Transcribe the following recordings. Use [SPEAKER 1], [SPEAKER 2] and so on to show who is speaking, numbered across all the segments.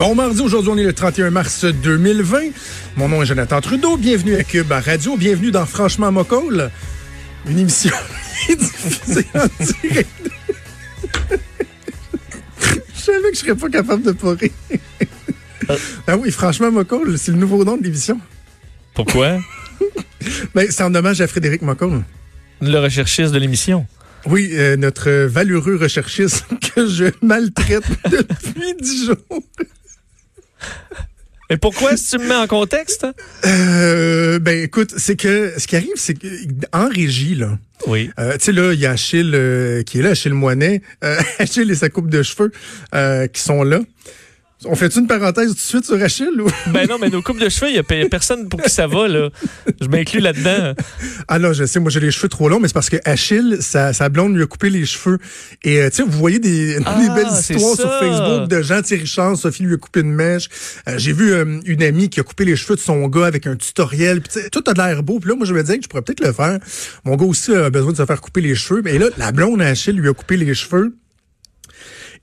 [SPEAKER 1] Bon mardi, aujourd'hui on est le 31 mars 2020. Mon nom est Jonathan Trudeau. Bienvenue à Cube Radio. Bienvenue dans Franchement Mocoll, une émission diffusée en direct. je savais que je serais pas capable de pas rire. ah oui, Franchement Mocoll, c'est le nouveau nom de l'émission.
[SPEAKER 2] Pourquoi?
[SPEAKER 1] ben, c'est en hommage à Frédéric Mocoll.
[SPEAKER 2] Le recherchiste de l'émission.
[SPEAKER 1] Oui, euh, notre valeureux recherchiste que je maltraite depuis dix jours.
[SPEAKER 2] Et pourquoi est-ce que tu me mets en contexte?
[SPEAKER 1] Euh, ben écoute, c'est que ce qui arrive, c'est qu'en régie, là,
[SPEAKER 2] oui.
[SPEAKER 1] Euh, tu sais, là, il y a Achille euh, qui est là, Achille Moinet, Achille et sa coupe de cheveux qui sont là. On fait une parenthèse tout de suite sur Achille? Ou?
[SPEAKER 2] Ben non, mais nos coupes de cheveux, il n'y a personne pour qui ça va. Là. Je m'inclus là-dedans.
[SPEAKER 1] Ah non, je sais, moi j'ai les cheveux trop longs, mais c'est parce que Achille, sa, sa blonde lui a coupé les cheveux. Et euh, tu sais, vous voyez des,
[SPEAKER 2] Ah,
[SPEAKER 1] des belles
[SPEAKER 2] c'est
[SPEAKER 1] histoires
[SPEAKER 2] ça.
[SPEAKER 1] sur Facebook de gens, Thierry Richard, Sophie lui a coupé une mèche. Euh, j'ai vu euh, une amie qui a coupé les cheveux de son gars avec un tutoriel. Puis tout a de l'air beau. Puis là, moi je me disais que je pourrais peut-être le faire. Mon gars aussi a besoin de se faire couper les cheveux. Mais là, la blonde à Achille lui a coupé les cheveux.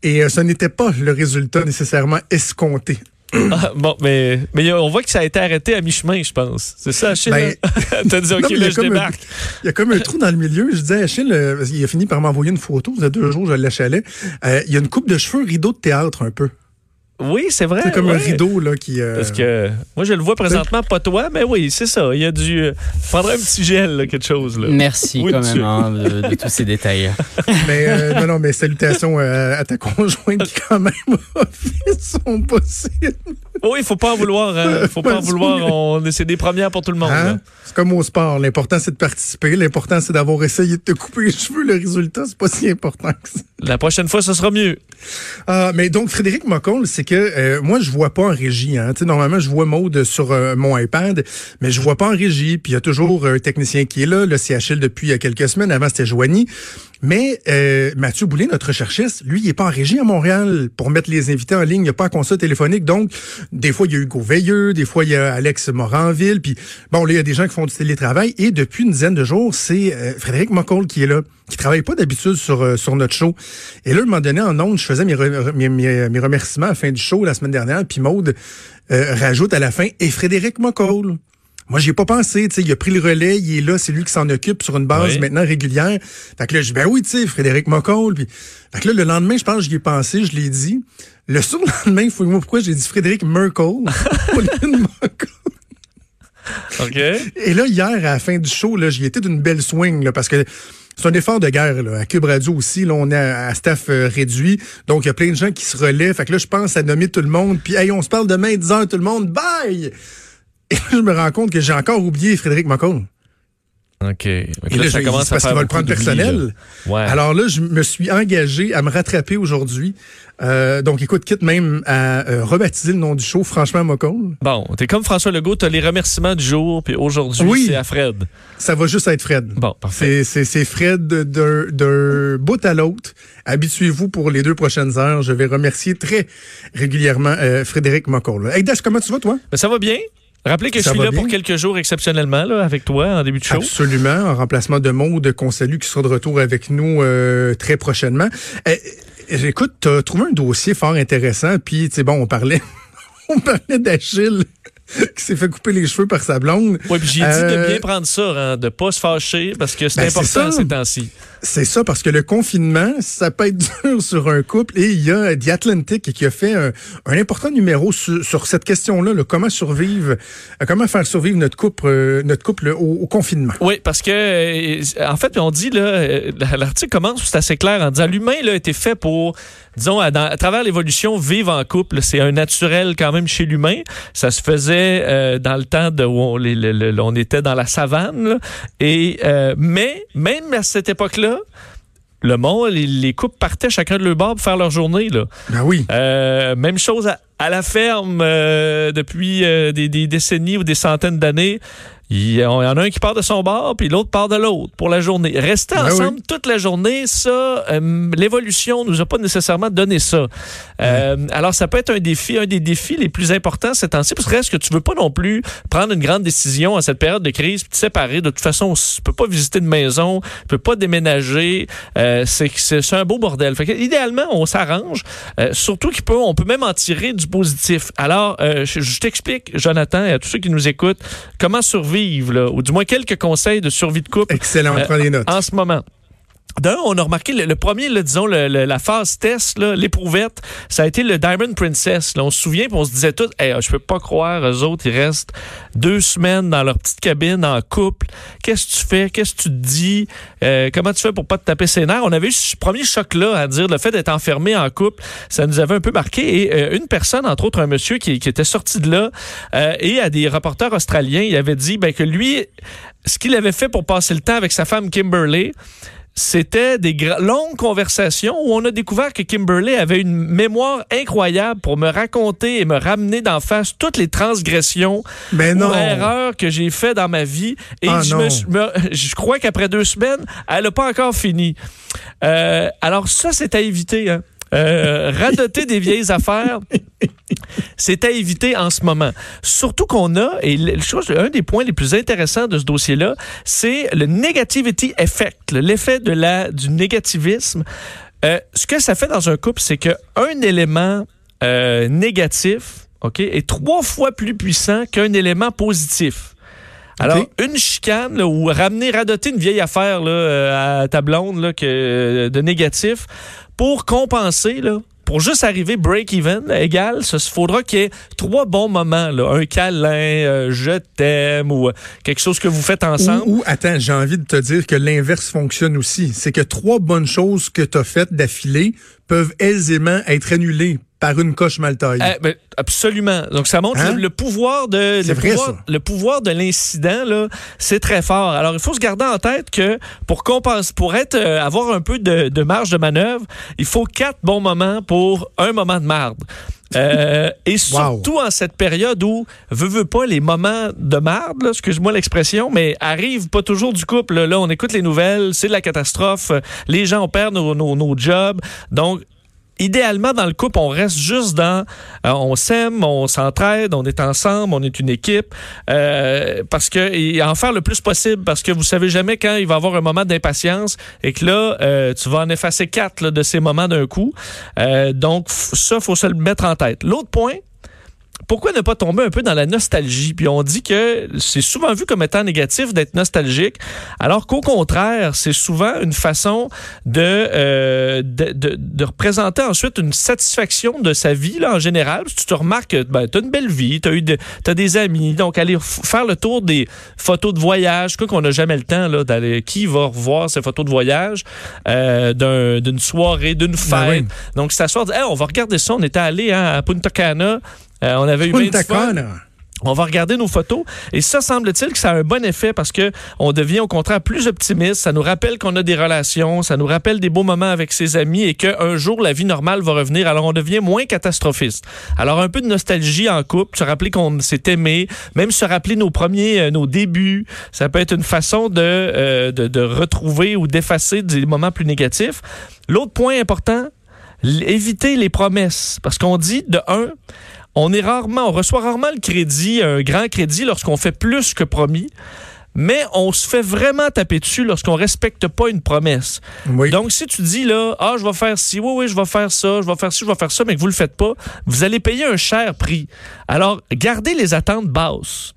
[SPEAKER 1] Et euh, ce n'était pas le résultat nécessairement escompté.
[SPEAKER 2] Ah, bon, mais, mais on voit que ça a été arrêté à mi-chemin, je pense. C'est ça, Achille?
[SPEAKER 1] Ben,
[SPEAKER 2] T'as dit, OK,
[SPEAKER 1] Non, il
[SPEAKER 2] là,
[SPEAKER 1] a
[SPEAKER 2] je
[SPEAKER 1] comme un-
[SPEAKER 2] débarque.
[SPEAKER 1] Il y a comme un trou dans le milieu. Je disais à Achille, euh, qu'il a fini par m'envoyer une photo. Il y a deux jours, je l'achalais. Euh, il y a une coupe de cheveux rideau de théâtre un peu.
[SPEAKER 2] Oui, c'est vrai.
[SPEAKER 1] C'est comme un rideau là qui. euh,
[SPEAKER 2] Parce que moi, je le vois présentement, pas toi, mais oui, c'est ça. Il y a du. euh, prendrait un petit gel, là, quelque chose. Là.
[SPEAKER 3] Merci
[SPEAKER 2] Oui,
[SPEAKER 3] quand même hein, de, de tous ces détails.
[SPEAKER 1] Mais euh, non, non, mais salutations euh, à ta conjointe qui quand même a fait son possible.
[SPEAKER 2] Oui, il faut pas en vouloir. Hein. faut pas en vouloir. On c'est des premières pour tout le monde.
[SPEAKER 1] Hein? C'est comme au sport. L'important c'est de participer. L'important c'est d'avoir essayé de te couper les cheveux. Le résultat c'est pas si important que ça.
[SPEAKER 2] La prochaine fois, ce sera mieux.
[SPEAKER 1] Ah, mais donc Frédéric Mocoll, c'est que euh, moi je vois pas en régie. Hein. Normalement je vois Maude sur euh, mon iPad, mais je vois pas en régie. Puis il y a toujours un technicien qui est là. Là, c'est Achille depuis quelques semaines. Avant c'était Joanie. Mais euh, Mathieu Boulay, notre recherchiste, lui, il est pas en régie à Montréal pour mettre les invités en ligne. Il n'y a pas un constat téléphonique. Donc, des fois, il y a Hugo Veilleux, des fois, il y a Alex Moranville. Puis, bon, là, il y a des gens qui font du télétravail. Et depuis une dizaine de jours, c'est euh, Frédéric Mocoll qui est là, qui travaille pas d'habitude sur, euh, sur notre show. Et là, à un moment donné, en ondes, je faisais mes, mes- mes remerciements à la fin du show la semaine dernière. Puis Maude euh, rajoute à la fin, et Frédéric Mocoll. Moi, j'y ai pas pensé, tu sais, il a pris le relais, il est là, c'est lui qui s'en occupe sur une base
[SPEAKER 2] Oui.
[SPEAKER 1] maintenant régulière. Fait que là, je dis, ben oui, tu sais, Frédéric Mocoll. Puis, fait que là, le lendemain, je pense que j'y ai pensé, je l'ai dit. Le surlendemain, fouille-moi pourquoi j'ai dit Frédéric Merkel au lieu de? Et là, hier, à la fin du show, là, j'y étais d'une belle swing, là, parce que c'est un effort de guerre, là. À Cube Radio aussi, là, on est à, à staff euh, réduit. Donc, il y a plein de gens qui se relaient. Fait que là, je pense à nommer tout le monde. Puis, hey, on se parle demain, 10 heures, tout le monde. Bye! Et là, je me rends compte que j'ai encore oublié Frédéric Mocoll.
[SPEAKER 2] OK.
[SPEAKER 1] Et là,
[SPEAKER 2] ça
[SPEAKER 1] je-
[SPEAKER 2] commence à
[SPEAKER 1] parce qu'il va le prendre personnel.
[SPEAKER 2] là. Ouais.
[SPEAKER 1] Alors là, je me suis engagé à me rattraper aujourd'hui. Euh, donc, écoute, quitte même à euh, rebaptiser le nom du show, franchement, Mocoll.
[SPEAKER 2] Bon, t'es comme François Legault, t'as les remerciements du jour, puis aujourd'hui,
[SPEAKER 1] Oui.
[SPEAKER 2] c'est à Fred.
[SPEAKER 1] Ça va juste être Fred.
[SPEAKER 2] Bon, parfait.
[SPEAKER 1] C'est, Fred de- d'un, bout à l'autre. Habituez-vous pour les deux prochaines heures. Je vais remercier très régulièrement euh, Frédéric Mocoll. Hey Dash, comment tu vas, toi?
[SPEAKER 2] Mais ça va bien? Rappelez que
[SPEAKER 1] Ça
[SPEAKER 2] je suis là pour quelques jours exceptionnellement, là, avec toi, en début de show.
[SPEAKER 1] Absolument, en remplacement de Maude qu'on salue, qui sera de retour avec nous euh, très prochainement. Euh, euh, écoute, tu as trouvé un dossier fort intéressant, puis, tu sais, bon, on parlait, on parlait d'Achille qui s'est fait couper les cheveux par sa blonde.
[SPEAKER 2] Oui, puis j'ai dit de bien prendre ça, hein, de pas se fâcher, parce que c'est
[SPEAKER 1] Ben,
[SPEAKER 2] important ces temps-ci.
[SPEAKER 1] C'est ça, parce que le confinement, ça peut être dur sur un couple. Et il y a The Atlantic qui a fait un, important numéro sur, cette question-là, là, comment survivre, comment faire survivre notre couple, euh, notre couple au, confinement?
[SPEAKER 2] Oui, parce que, euh, en fait, on dit, là, euh, l'article commence, c'est assez clair, en disant l'humain a été fait pour, disons, à, travers l'évolution, vivre en couple. C'est un naturel quand même chez l'humain. Ça se faisait dans le temps de où on, était dans la savane. Et, mais, même à cette époque-là, le monde, les, les couples partaient chacun de leur bord pour faire leur journée. Là.
[SPEAKER 1] Ben oui.
[SPEAKER 2] Euh, même chose à, à la ferme euh, depuis euh, des, des décennies ou des centaines d'années. Il y en a un qui part de son bord, puis l'autre part de l'autre pour la journée. Rester
[SPEAKER 1] Ben
[SPEAKER 2] ensemble toute la journée, ça, euh, l'évolution nous a pas nécessairement donné ça. Euh, alors, ça peut être un défi, un des défis les plus importants ces temps-ci, parce que reste que tu veux pas non plus prendre une grande décision à cette période de crise, puis te séparer. De toute façon, tu peux pas visiter de maison, tu peux pas déménager. Euh, c'est c'est un beau bordel. Fait que, idéalement, on s'arrange. Euh, surtout qu'on peut, on peut même en tirer du positif. Alors, je, je t'explique, Jonathan, et à tous ceux qui nous écoutent, comment survivre, là, ou du moins quelques conseils de survie de couple
[SPEAKER 1] Excellent, on
[SPEAKER 2] Euh,
[SPEAKER 1] prend les notes.
[SPEAKER 2] en ce moment. D'un, on a remarqué le, premier, disons, le- le- la phase test, l'éprouvette, ça a été le Diamond Princess. On se souvient, on se disait tout, hey, je peux pas croire, eux autres, ils restent deux semaines dans leur petite cabine en couple. Qu'est-ce que tu fais? Qu'est-ce que tu te dis? Euh, comment tu fais pour pas te taper ses nerfs? On avait eu ce premier choc-là à dire le fait d'être enfermé en couple, ça nous avait un peu marqué. Et euh, une personne, entre autres un monsieur qui, qui était sorti de là, euh, et à des reporters australiens, il avait dit ben, que lui, ce qu'il avait fait pour passer le temps avec sa femme Kimberly, c'était des longues conversations où on a découvert que Kimberly avait une mémoire incroyable pour me raconter et me ramener d'en face toutes les transgressions
[SPEAKER 1] Ben non.
[SPEAKER 2] ou erreurs que j'ai fait dans ma vie. Et
[SPEAKER 1] Ah
[SPEAKER 2] me- je crois qu'après deux semaines, elle n'a pas encore fini. Euh, alors ça, c'est à éviter. Hein. Euh, radoter des vieilles affaires, c'est à éviter en ce moment. Surtout qu'on a, et je trouve un des points les plus intéressants de ce dossier-là, c'est le negativity effect, l'effet de la, du négativisme. Euh, ce que ça fait dans un couple, c'est qu'un élément euh, négatif ok, est trois fois plus puissant qu'un élément positif. Alors, une chicane là, ou ramener, radoter une vieille affaire là, euh, à ta blonde là, que, de négatif pour compenser, là, pour juste arriver break-even, égal, il faudra qu'il y ait trois bons moments. Là, un câlin, euh, je t'aime ou euh, quelque chose que vous faites ensemble.
[SPEAKER 1] Ou, ou, attends, j'ai envie de te dire que l'inverse fonctionne aussi. C'est que trois bonnes choses que tu as faites d'affilée peuvent aisément être annulées par une coche mal taillée.
[SPEAKER 2] Eh, ben, absolument. Donc ça montre
[SPEAKER 1] Hein?
[SPEAKER 2] le, le pouvoir de le
[SPEAKER 1] vrai,
[SPEAKER 2] pouvoir,
[SPEAKER 1] ça.
[SPEAKER 2] le pouvoir de l'incident là, c'est très fort. Alors il faut se garder en tête que pour compenser, pour être euh, avoir un peu de, de marge de manœuvre, il faut quatre bons moments pour un moment de marde. Euh, et surtout en cette période où veut veut pas les moments de marde, excuse-moi l'expression, mais arrivent pas toujours du couple. Là, on écoute les nouvelles, c'est la catastrophe, les gens perdent nos, nos, nos jobs, donc idéalement, dans le couple, on reste juste dans euh, on s'aime, on s'entraide, on est ensemble, on est une équipe. euh, parce que et en faire le plus possible, parce que vous savez jamais quand il va avoir un moment d'impatience et que là, euh, tu vas en effacer quatre là, de ces moments d'un coup. Donc, ça, faut se le mettre en tête. L'autre point, pourquoi ne pas tomber un peu dans la nostalgie? Puis on dit que c'est souvent vu comme étant négatif d'être nostalgique, alors qu'au contraire, c'est souvent une façon de, euh, de, de, de représenter ensuite une satisfaction de sa vie là, en général. Si tu te remarques que ben, tu as une belle vie, tu as, eu de, t'as des amis, donc aller faire le tour des photos de voyage, quoi qu'on n'a jamais le temps d'aller. Qui va revoir ces photos de voyage euh, d'un- d'une soirée, d'une fête?
[SPEAKER 1] Ben oui.
[SPEAKER 2] Donc, s'asseoir, Hey, on va regarder ça. On était allé hein, à Punta Cana. Euh, on avait eu bien. On va regarder nos photos. Et ça, semble-t-il que ça a un bon effet parce que on devient au contraire plus optimiste. Ça nous rappelle qu'on a des relations, ça nous rappelle des beaux moments avec ses amis et qu'un jour, la vie normale va revenir. Alors, on devient moins catastrophiste. Alors, un peu de nostalgie en couple, se rappeler qu'on s'est aimé, même se rappeler nos premiers, euh, nos débuts. Ça peut être une façon de, euh, de, de retrouver ou d'effacer des moments plus négatifs. L'autre point important, éviter les promesses. Parce qu'on dit, de un, on est rarement, on reçoit rarement le crédit, un grand crédit lorsqu'on fait plus que promis. Mais on se fait vraiment taper dessus lorsqu'on respecte pas une promesse.
[SPEAKER 1] Oui.
[SPEAKER 2] Donc, si tu dis là, ah, je vais faire ci, oui, oui, je vais faire ça, je vais faire ci, je vais faire ça, mais que vous le faites pas, vous allez payer un cher prix. Alors, gardez les attentes basses.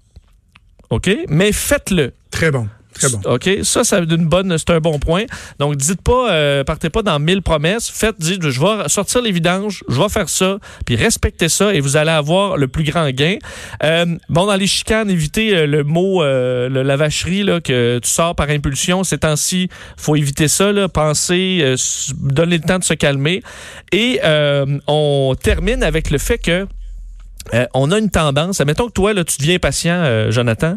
[SPEAKER 2] OK? Mais faites-le.
[SPEAKER 1] Très bon. Très.
[SPEAKER 2] OK? Ça, ça une bonne, c'est un bon point. Donc, dites pas, euh, partez pas dans mille promesses. Faites, dites, je vais sortir les vidanges, je vais faire ça, puis respectez ça et vous allez avoir le plus grand gain. Euh, bon, dans les chicanes, évitez euh, le mot, euh, la vacherie, là, que tu sors par impulsion. Ces temps-ci, faut éviter ça, là. Pensez, euh, donnez le temps de se calmer. Et euh, on termine avec le fait que euh, on a une tendance, admettons que toi, là, tu deviens patient, euh, Jonathan,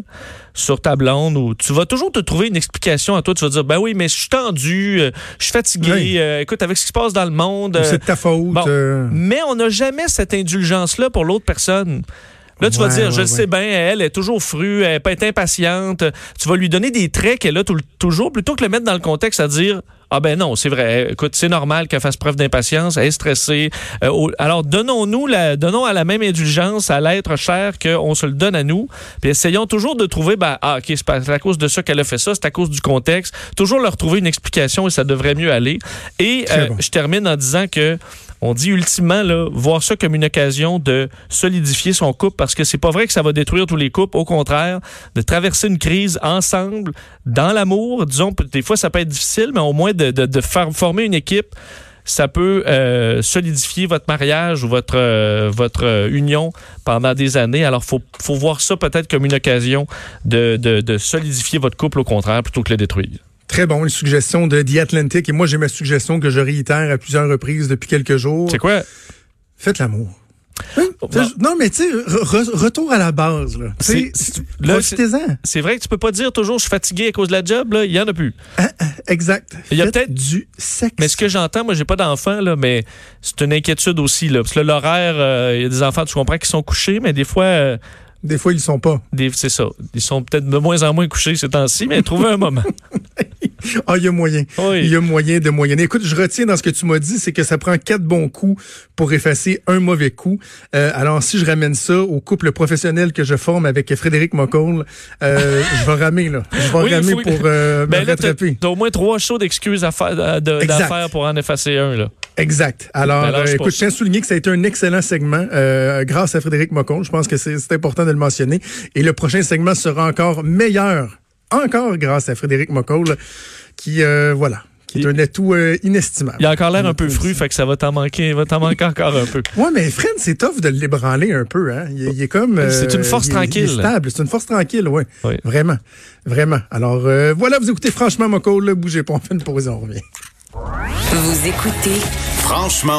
[SPEAKER 2] sur ta blonde, ou tu vas toujours te trouver une explication à toi. Tu vas dire, ben oui, mais je suis tendu, euh, je suis fatigué,
[SPEAKER 1] Oui.
[SPEAKER 2] écoute, avec ce qui se passe dans le monde.
[SPEAKER 1] C'est de ta faute.
[SPEAKER 2] bon. mais on n'a jamais cette indulgence-là pour l'autre personne. Là, tu vas dire,
[SPEAKER 1] ouais,
[SPEAKER 2] je le
[SPEAKER 1] ouais.
[SPEAKER 2] sais bien, elle est toujours frue, elle peut être impatiente. Tu vas lui donner des traits qu'elle a tout toujours, plutôt que le mettre dans le contexte à dire, ah ben non, c'est vrai, écoute, c'est normal qu'elle fasse preuve d'impatience, elle est stressée. Euh, alors, donnons-nous la, donnons à la même indulgence à l'être cher qu'on se le donne à nous, puis essayons toujours de trouver, ben, ah, ok, c'est à cause de ça qu'elle a fait ça, c'est à cause du contexte. Toujours leur trouver une explication et ça devrait mieux aller. Et euh,
[SPEAKER 1] bon.
[SPEAKER 2] je termine en disant que on dit ultimement là, voir ça comme une occasion de solidifier son couple parce que c'est pas vrai que ça va détruire tous les couples. Au contraire, de traverser une crise ensemble dans l'amour. Disons, des fois ça peut être difficile, mais au moins de, de, de former une équipe. Ça peut euh, solidifier votre mariage ou votre euh, euh, union pendant des années. Alors, faut faut voir ça peut-être comme une occasion de, de, de solidifier votre couple au contraire plutôt que le détruire.
[SPEAKER 1] Très bon, les suggestions de The Atlantic. Et moi, j'ai ma suggestion que je réitère à plusieurs reprises depuis quelques jours.
[SPEAKER 2] C'est quoi?
[SPEAKER 1] Faites l'amour. Hein? Non, mais tu sais, re- re- retour à la base. Là.
[SPEAKER 2] C'est-
[SPEAKER 1] Profitez-en.
[SPEAKER 2] Vrai que tu peux pas dire toujours je suis fatigué à cause de la job, là, il y en a plus.
[SPEAKER 1] Exact.
[SPEAKER 2] Il y a peut-être-
[SPEAKER 1] du sexe.
[SPEAKER 2] Mais ce que j'entends, moi j'ai pas d'enfants mais c'est une inquiétude aussi là, parce que l'horaire, euh, il y a des enfants, tu comprends qui sont couchés, mais des fois, euh,
[SPEAKER 1] Des fois, ils sont pas.
[SPEAKER 2] c'est ça, ils sont peut-être de moins en moins couchés ces temps-ci, mais trouver un moment.
[SPEAKER 1] Ah, il y a moyen.
[SPEAKER 2] Oui.
[SPEAKER 1] Il y a moyen de moyenner. Écoute, je retiens dans ce que tu m'as dit, c'est que ça prend quatre bons coups pour effacer un mauvais coup. Euh, alors, si je ramène ça au couple professionnel que je forme avec Frédéric Mocoll, euh, je vais ramer, là. Je vais
[SPEAKER 2] Oui,
[SPEAKER 1] ramer
[SPEAKER 2] faut-
[SPEAKER 1] pour euh, me
[SPEAKER 2] Ben là, t'as
[SPEAKER 1] rattraper.
[SPEAKER 2] t'as au moins trois shows d'excuses à faire, d'affaires pour en effacer un là.
[SPEAKER 1] Exact. Alors,
[SPEAKER 2] Ben, lâche
[SPEAKER 1] euh, écoute, je tiens à souligner que ça a été un excellent segment euh, grâce à Frédéric Mocoll. Je pense que c'est important de le mentionner. Et le prochain segment sera encore meilleur, encore grâce à Frédéric Mocoll, qui, euh, voilà, qui est
[SPEAKER 2] Il-
[SPEAKER 1] un atout euh, inestimable.
[SPEAKER 2] Il a encore l'air un peu fru, fait que ça va t'en manquer, va t'en manquer encore un peu.
[SPEAKER 1] Ouais, mais Fred, c'est tough de l'ébranler un peu. Hein? Il, est- il est comme. euh,
[SPEAKER 2] C'est une force
[SPEAKER 1] il est-
[SPEAKER 2] tranquille.
[SPEAKER 1] Il est stable. C'est une force tranquille, ouais.
[SPEAKER 2] Oui.
[SPEAKER 1] Vraiment. Vraiment. Alors, euh, voilà, vous écoutez franchement Mocoll. là. Bougez pas, on fait une pause et on revient.
[SPEAKER 4] Vous écoutez
[SPEAKER 5] Franchement